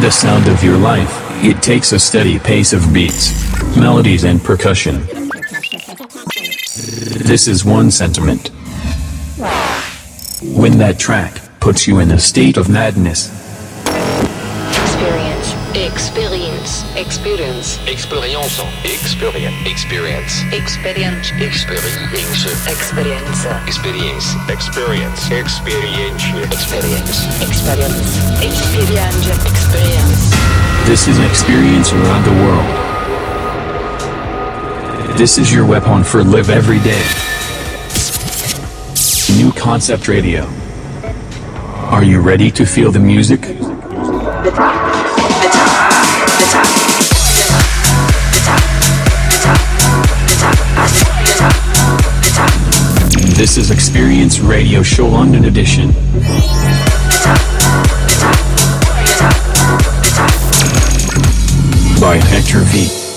the sound of your life, it takes a steady pace of beats, melodies and percussion. This is one sentiment. When that track puts you in a state of madness. Experience. Experience. Experience. Experience. Experience. Experience. Experience. Experience. Experience. Experience. Experience. Experience. Experience. Experience. Experience. This is experience around the world. This is your weapon for live every day. New Concept Radio. Are you ready to feel the music? The top. The top. The top. This is Experience Radio Show London Edition. By Hector V.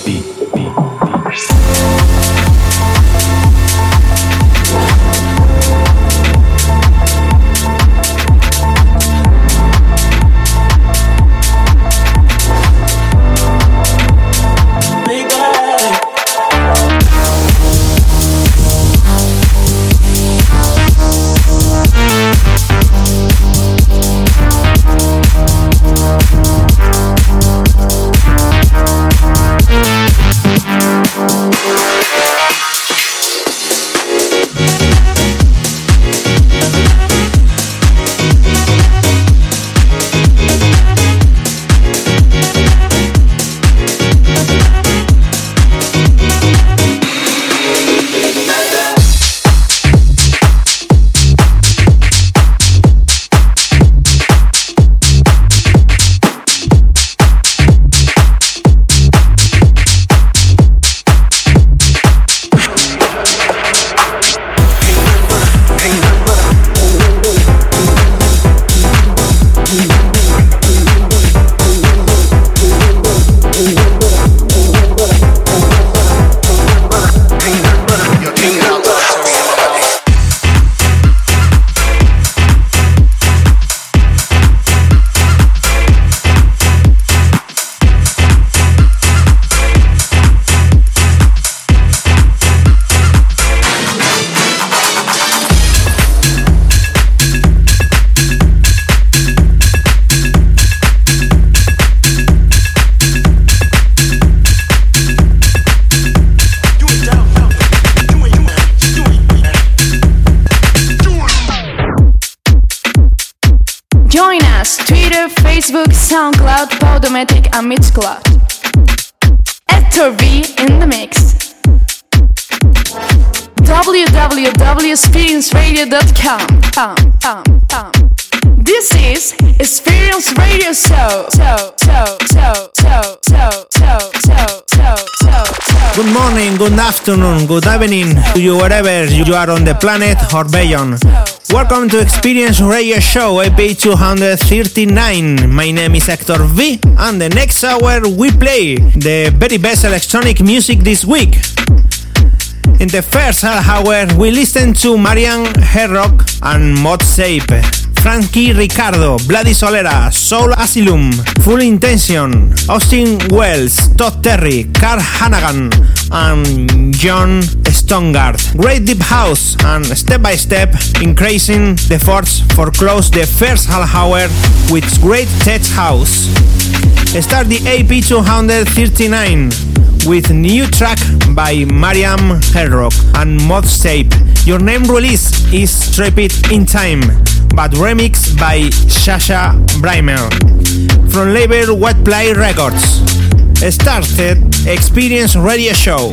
afternoon, good evening to you wherever you are on the planet or beyond. Welcome to Experience Radio Show EP 239. My name is Hector V, and the next hour we play the very best electronic music this week. In the first hour, we listen to Marian Herzog and Modshape, Franky Rizardo, Vladi Solera, Soul Asylum, Full Intention, Austin Welsh, Todd Terry, Carl Hanaghan, and John Stongard. Great Deep House, and step by step, increasing the force for close the first half hour with great tech house. Start the AP 239 with new track by Marian Herzog and Modshape. Your name release is Strip in Time, but remixed by Sascha Braemer from label Wet Play Records. Started Experience Radio Show.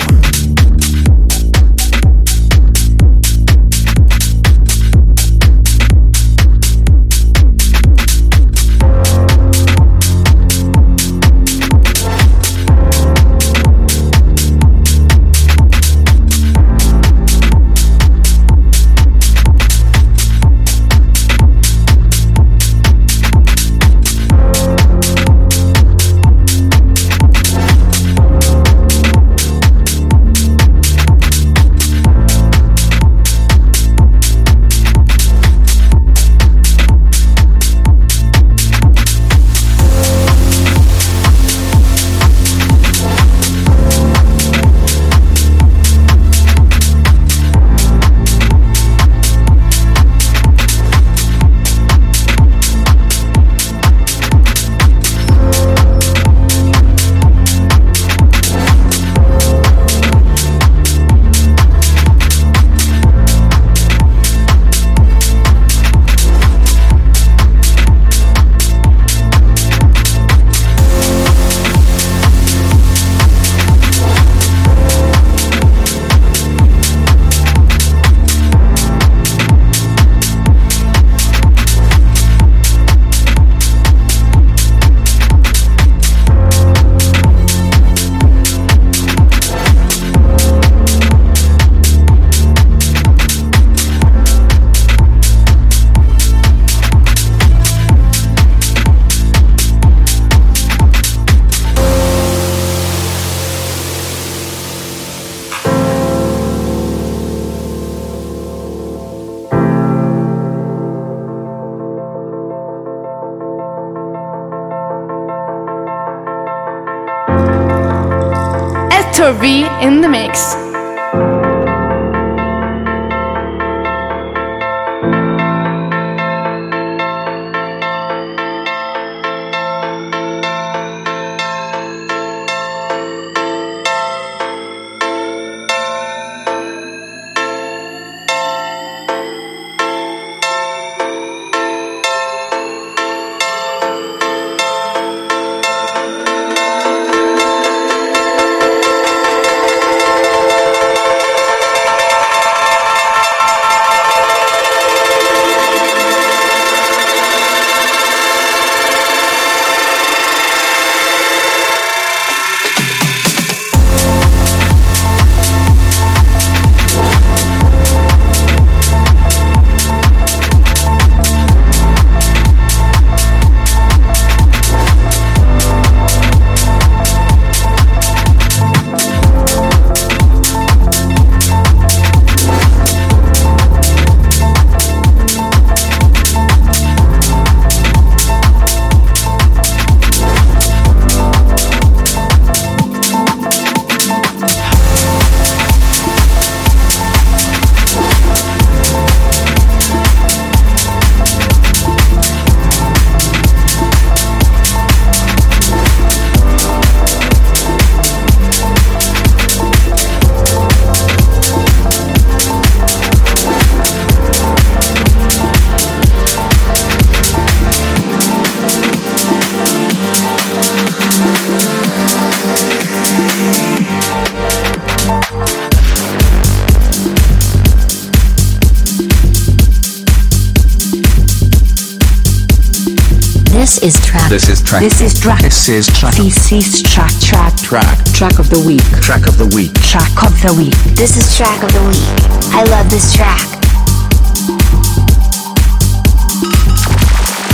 Track. This is track. This is track. This is track. Track. Track. Track. Of the week. Track of the week. Track of the week. This is track of the week. I love this track.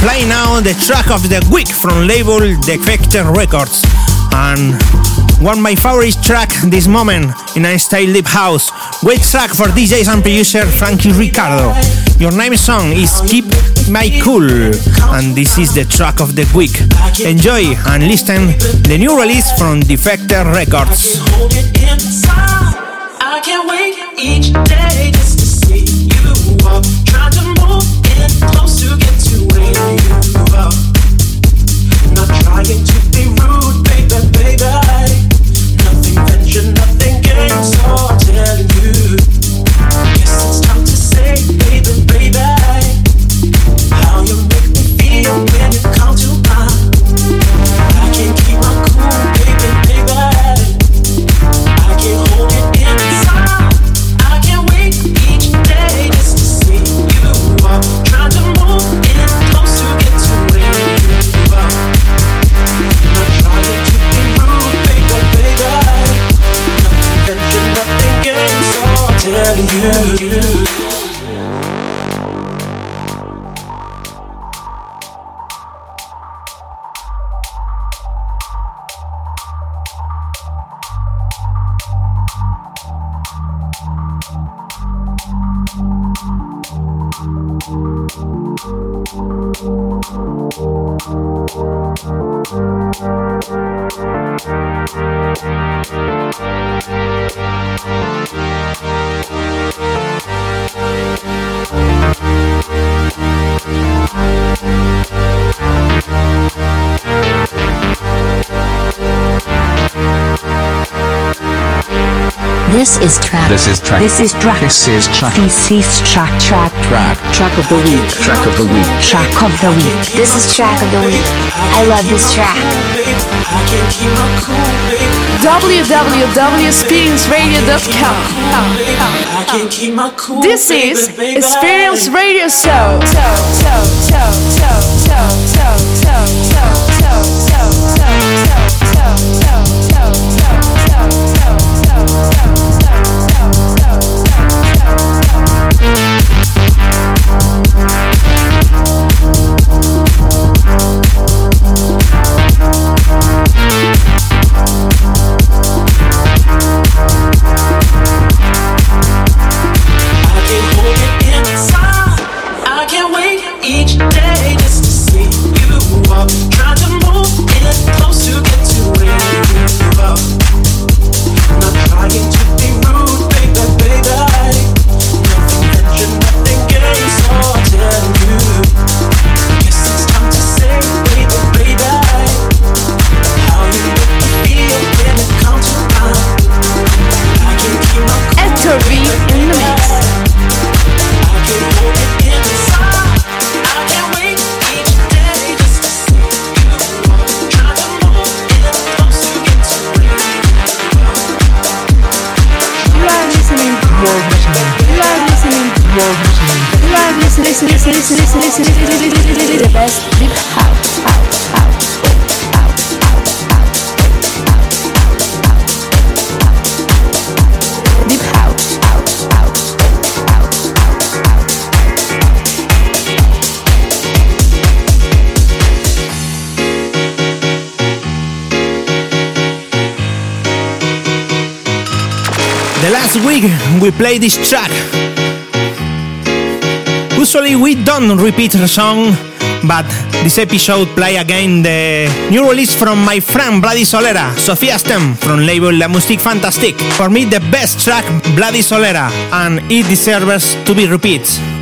Play now the track of the week from label Defected Records. And one of my favorite track this moment in a style deep house. Great track for DJs and producer Franky Rizardo. Your name song is Keep My Cool, and this is the track of the week. Enjoy and listen the new release from Defected Records. Track. This is track. This is track. This is track. Track. Track. Track. Track of the week. Track of the week. Track of the week. This is track of the week. I love this track. I can't keep my cool, baby. www.experienceradio.com. I can't keep. This is baby, baby. Experience Radio Show. Played this track. Usually we don't repeat a song, but this episode play again the new release from my friend Vladi Solera, Sofia's Theme from label La Musique Fantastique. For me the best track Vladi Solera and it deserves to be repeated.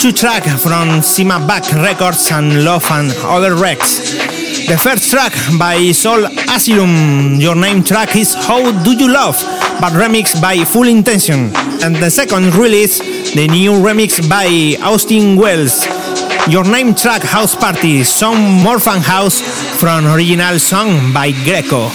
Two tracks from Simma Black Records and Love and Other Recs. The first track by Soul Asylum, your name track is Who Do You Love, but remixed by Full Intention. And the second release, the new remix by Austin Welsh, your name track House Party, some more fun house from original song by Greco.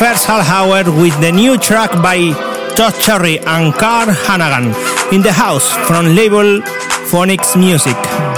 first half hour with the new track by Josh Cherry and Carl Hanaghan in the house from label Phoenix Music.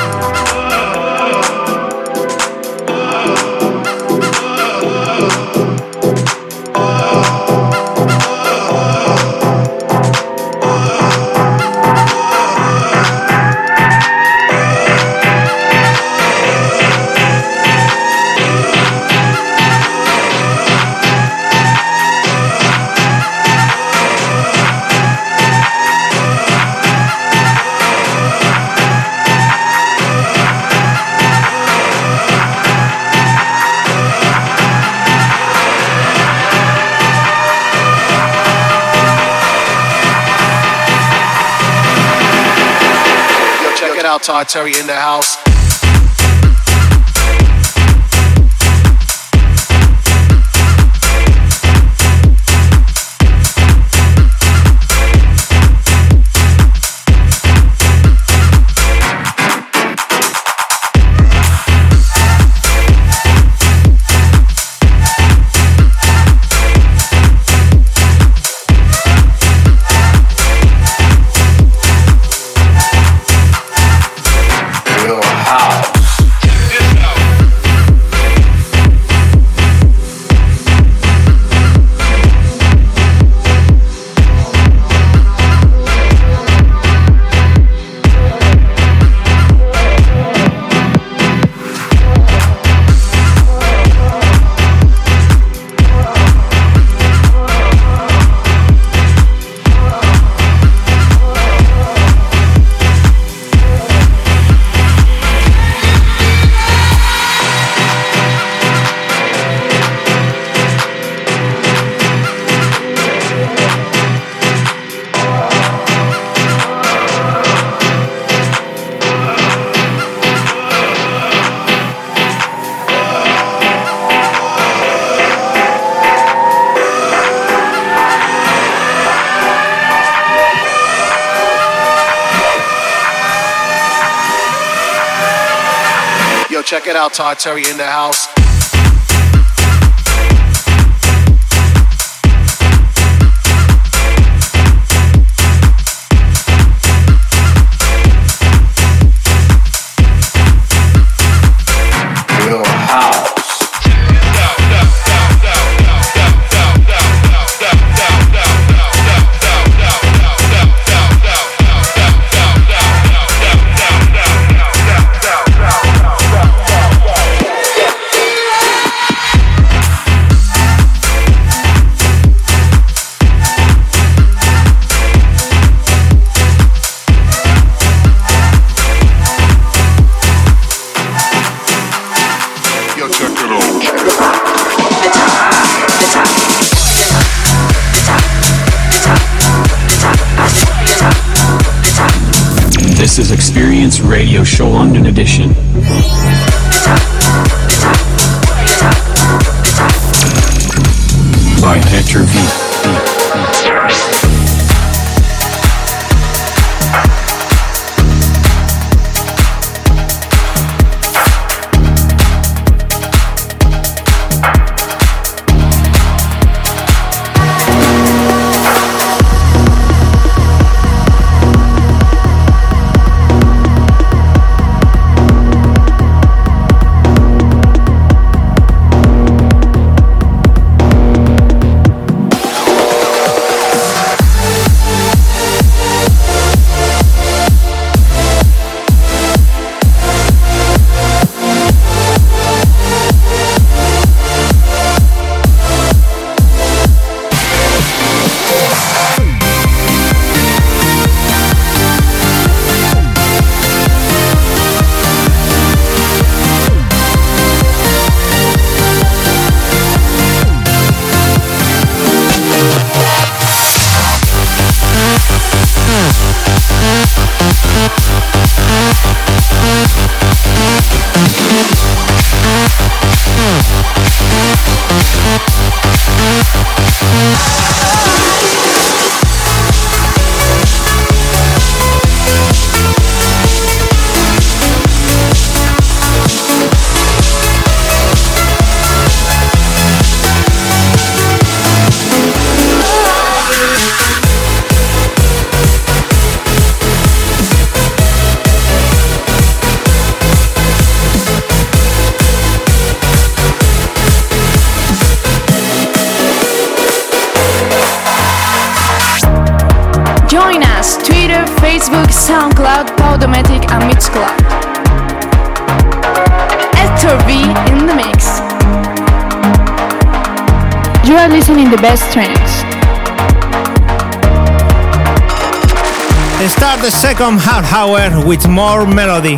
Todd Terry in the house. Check it out, Todd Terry in the house. Is Experience Radio Show London Edition. By Hector V. second half hour with more melody.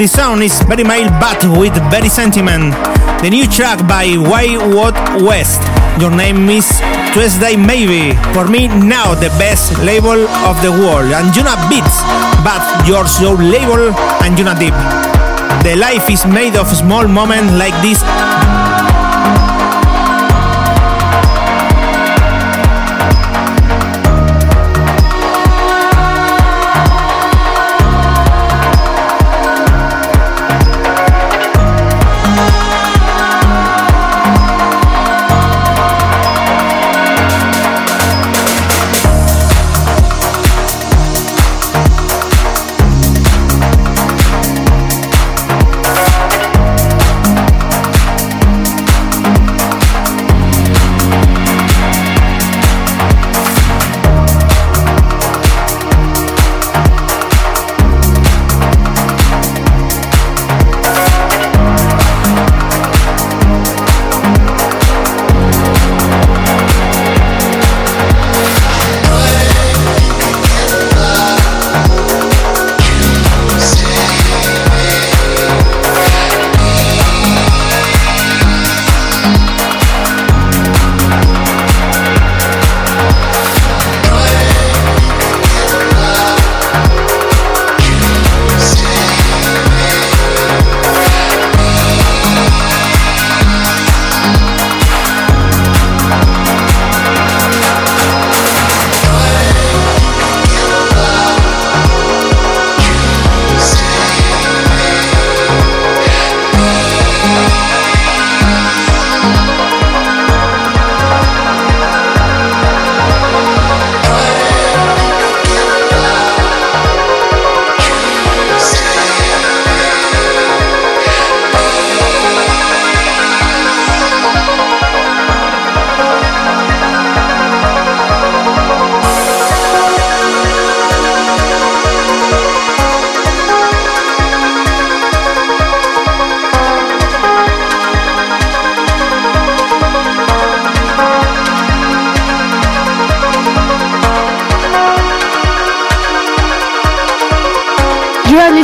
The sound is very male but with very sentiment. The new track by Way Out West. Your name is Tuesday Maybe. For me now the best label of the world. Anjunabeats, but your soul label and Anjunadeep. The life is made of small moments like this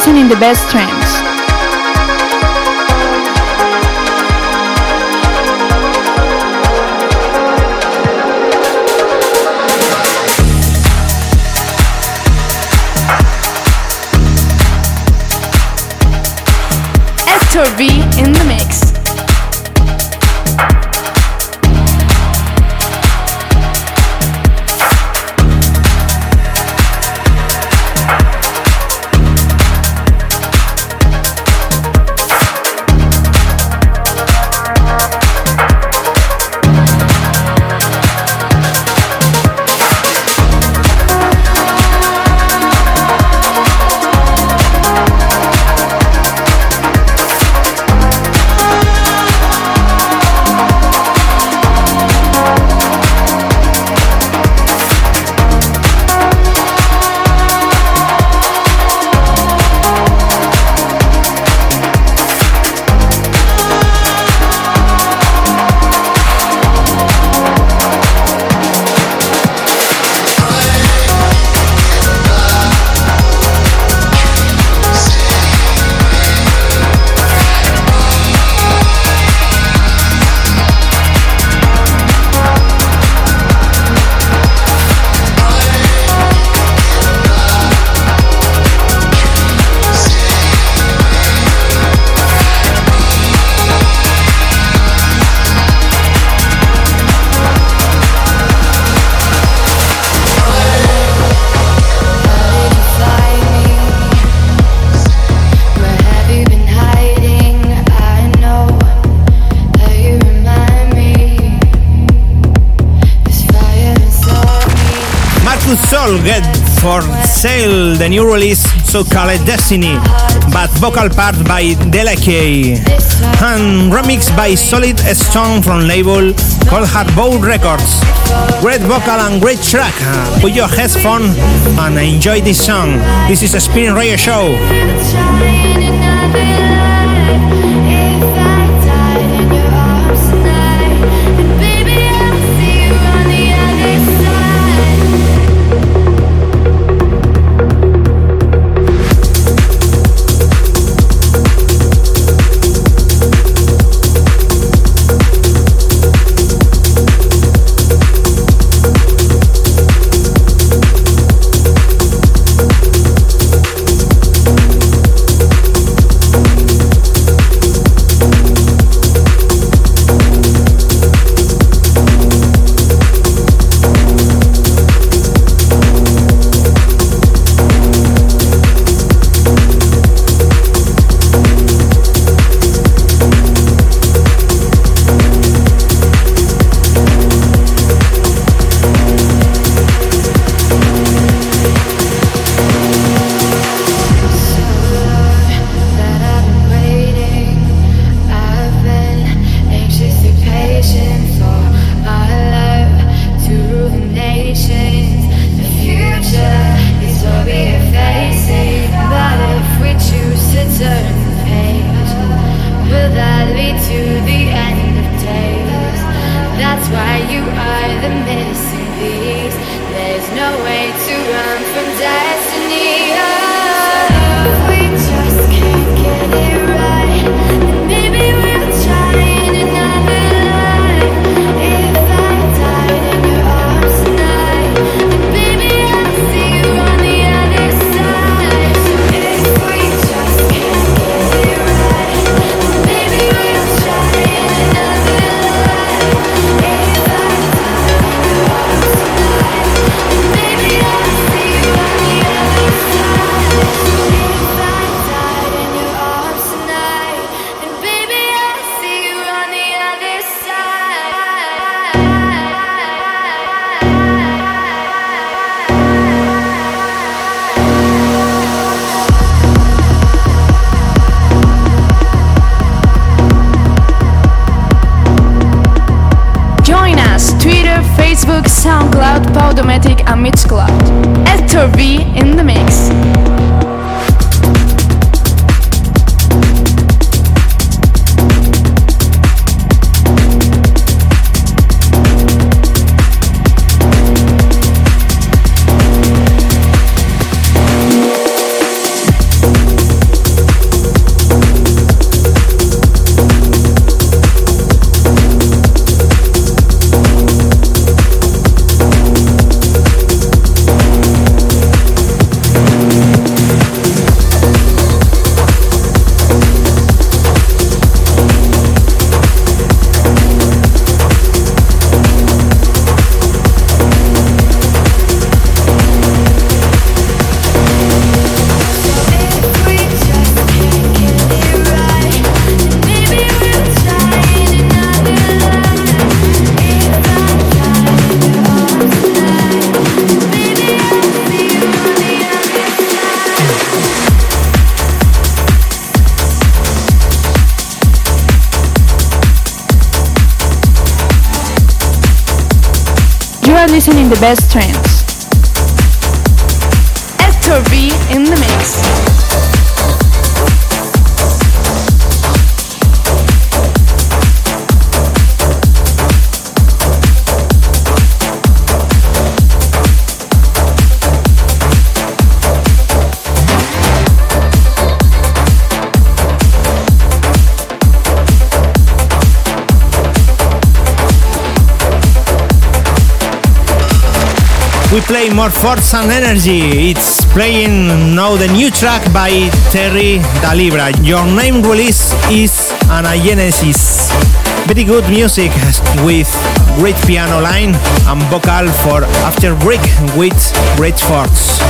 listening the best trends. Soul get for sale the new release so called Destiny, but vocal part by Delacey and remix by Solid Stone from label called Hardbow Records. Great vocal and great track. Put your headphone and enjoy this song. This is a Spin Radio Show. best trend. We play more force and energy. It's playing now the new track by Terry Da Libra. Your name release is Anagenesis. Very good music with great piano line and vocal for After Break with great force.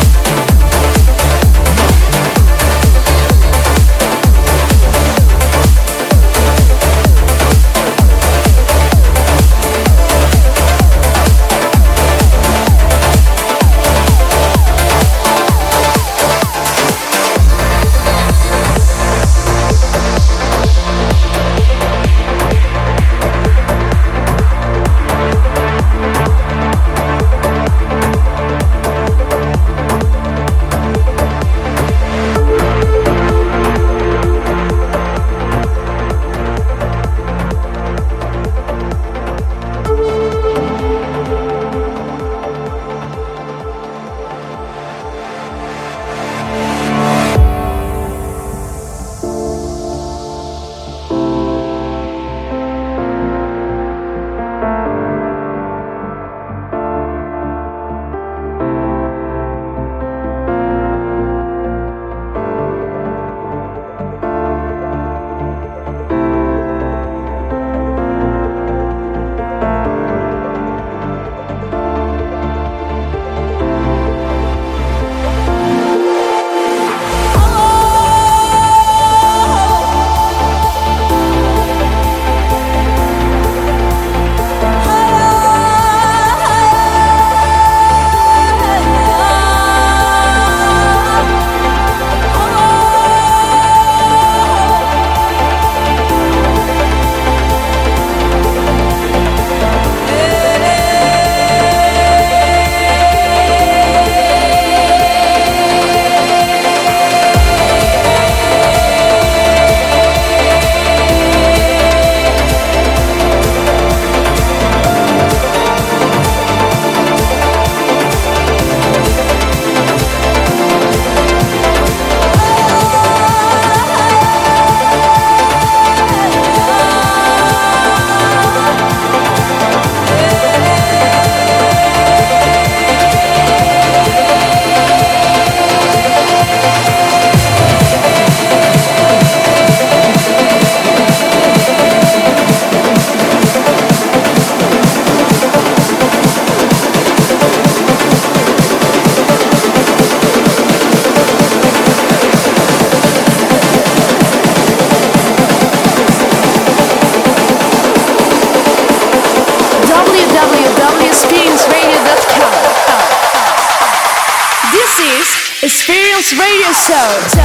out.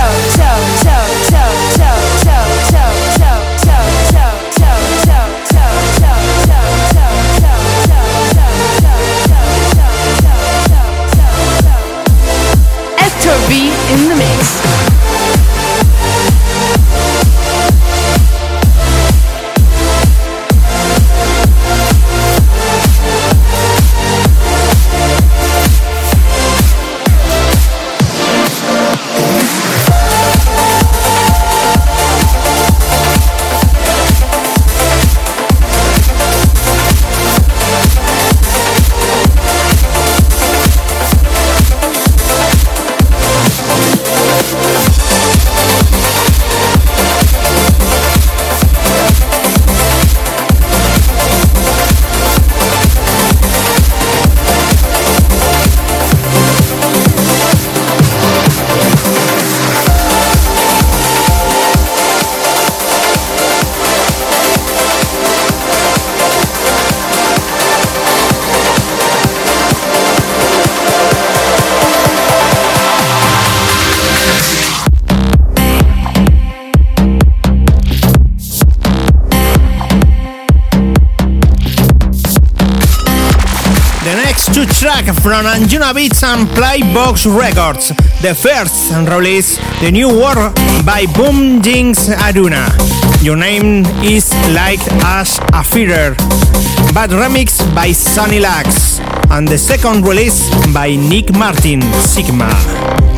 From Anjuna Beats and Playbox Records. The first release, the new work by Boom Jinx Aruna. Your name is like as a feeder, but remix by Sunny Lax. And the second release by Nick Martin, Sigma.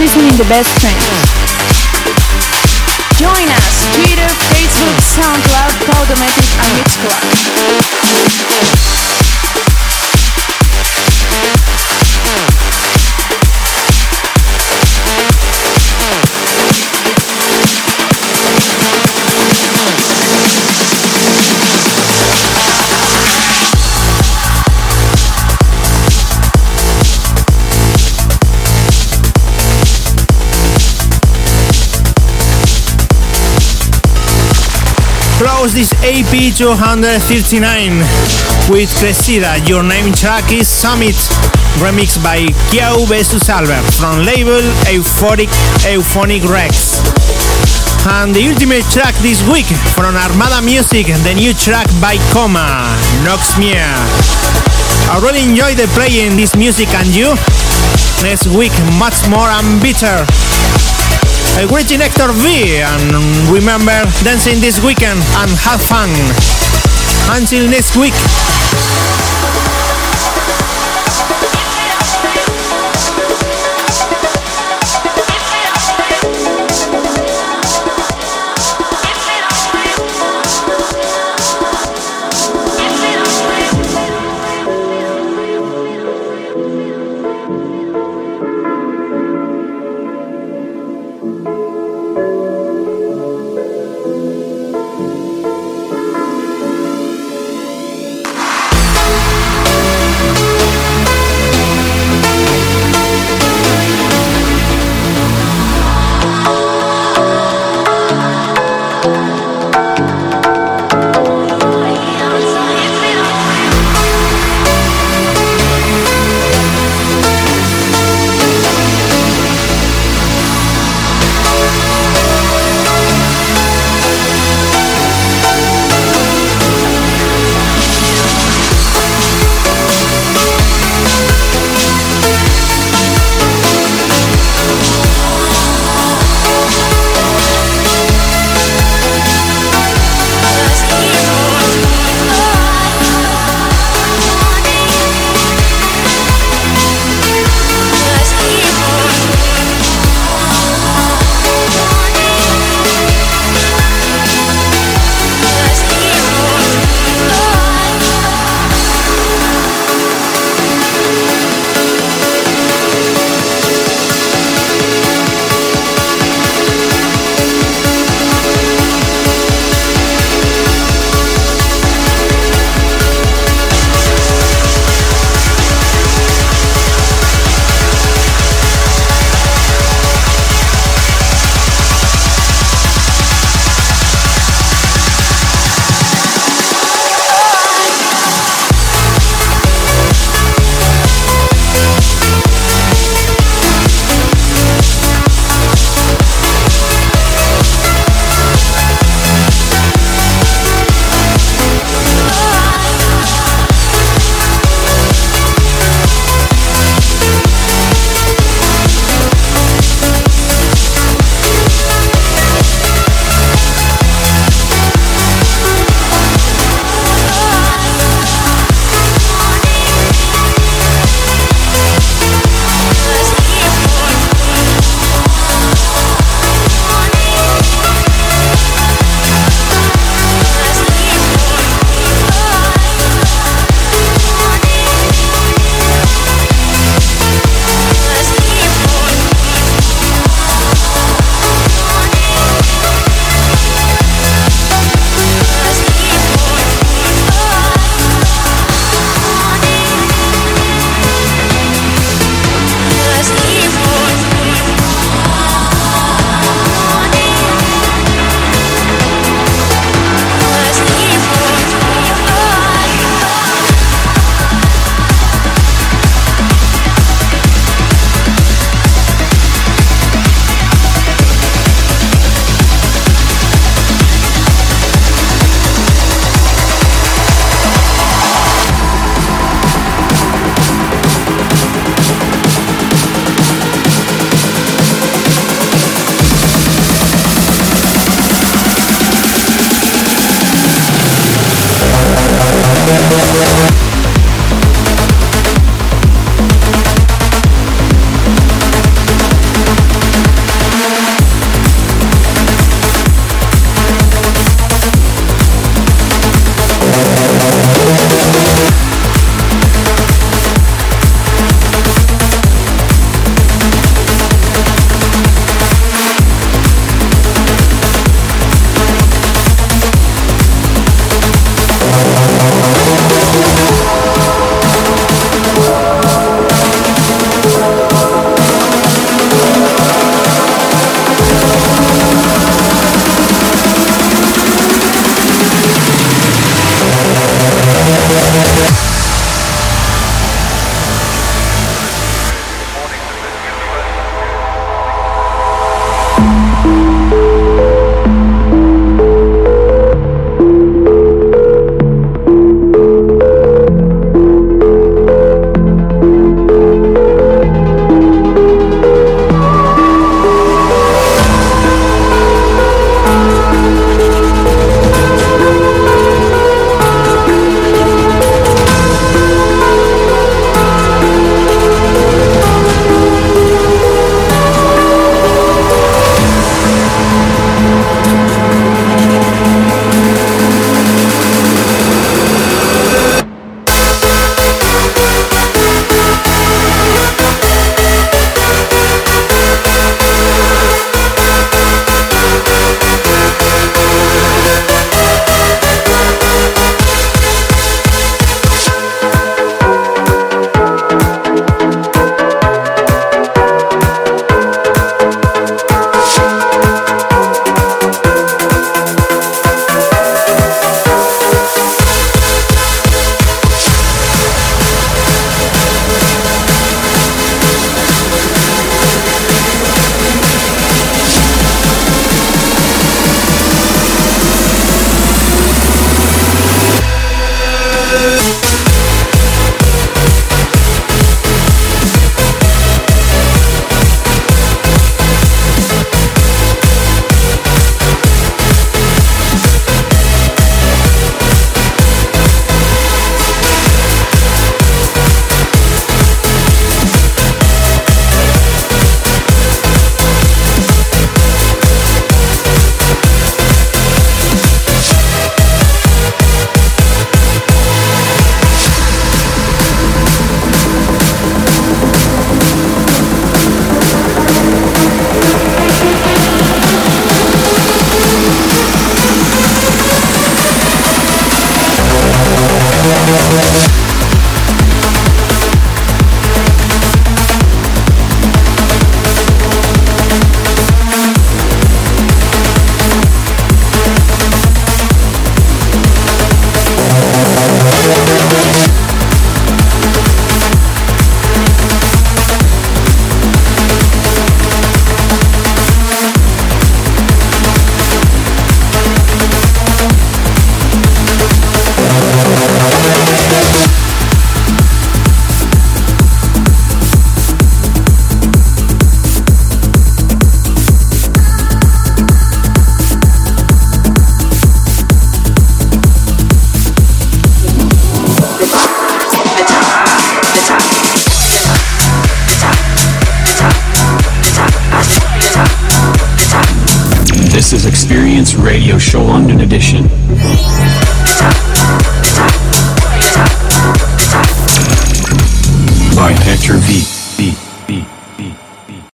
Listening the best trance. Join us Twitter, Facebook, SoundCloud, Podomatic and Mixcloud. This AP 239 with Cressida. Your name track is Summit, remixed by Kyau vs Albert from label Euphoric Euphonic Rex. And the ultimate track this week from Armada Music, the new track by KhoMha, Nox Mea. I really enjoy the playing this music and you. Next week, much more and bitter. You Hector V and remember dancing this weekend and have fun. Until next week.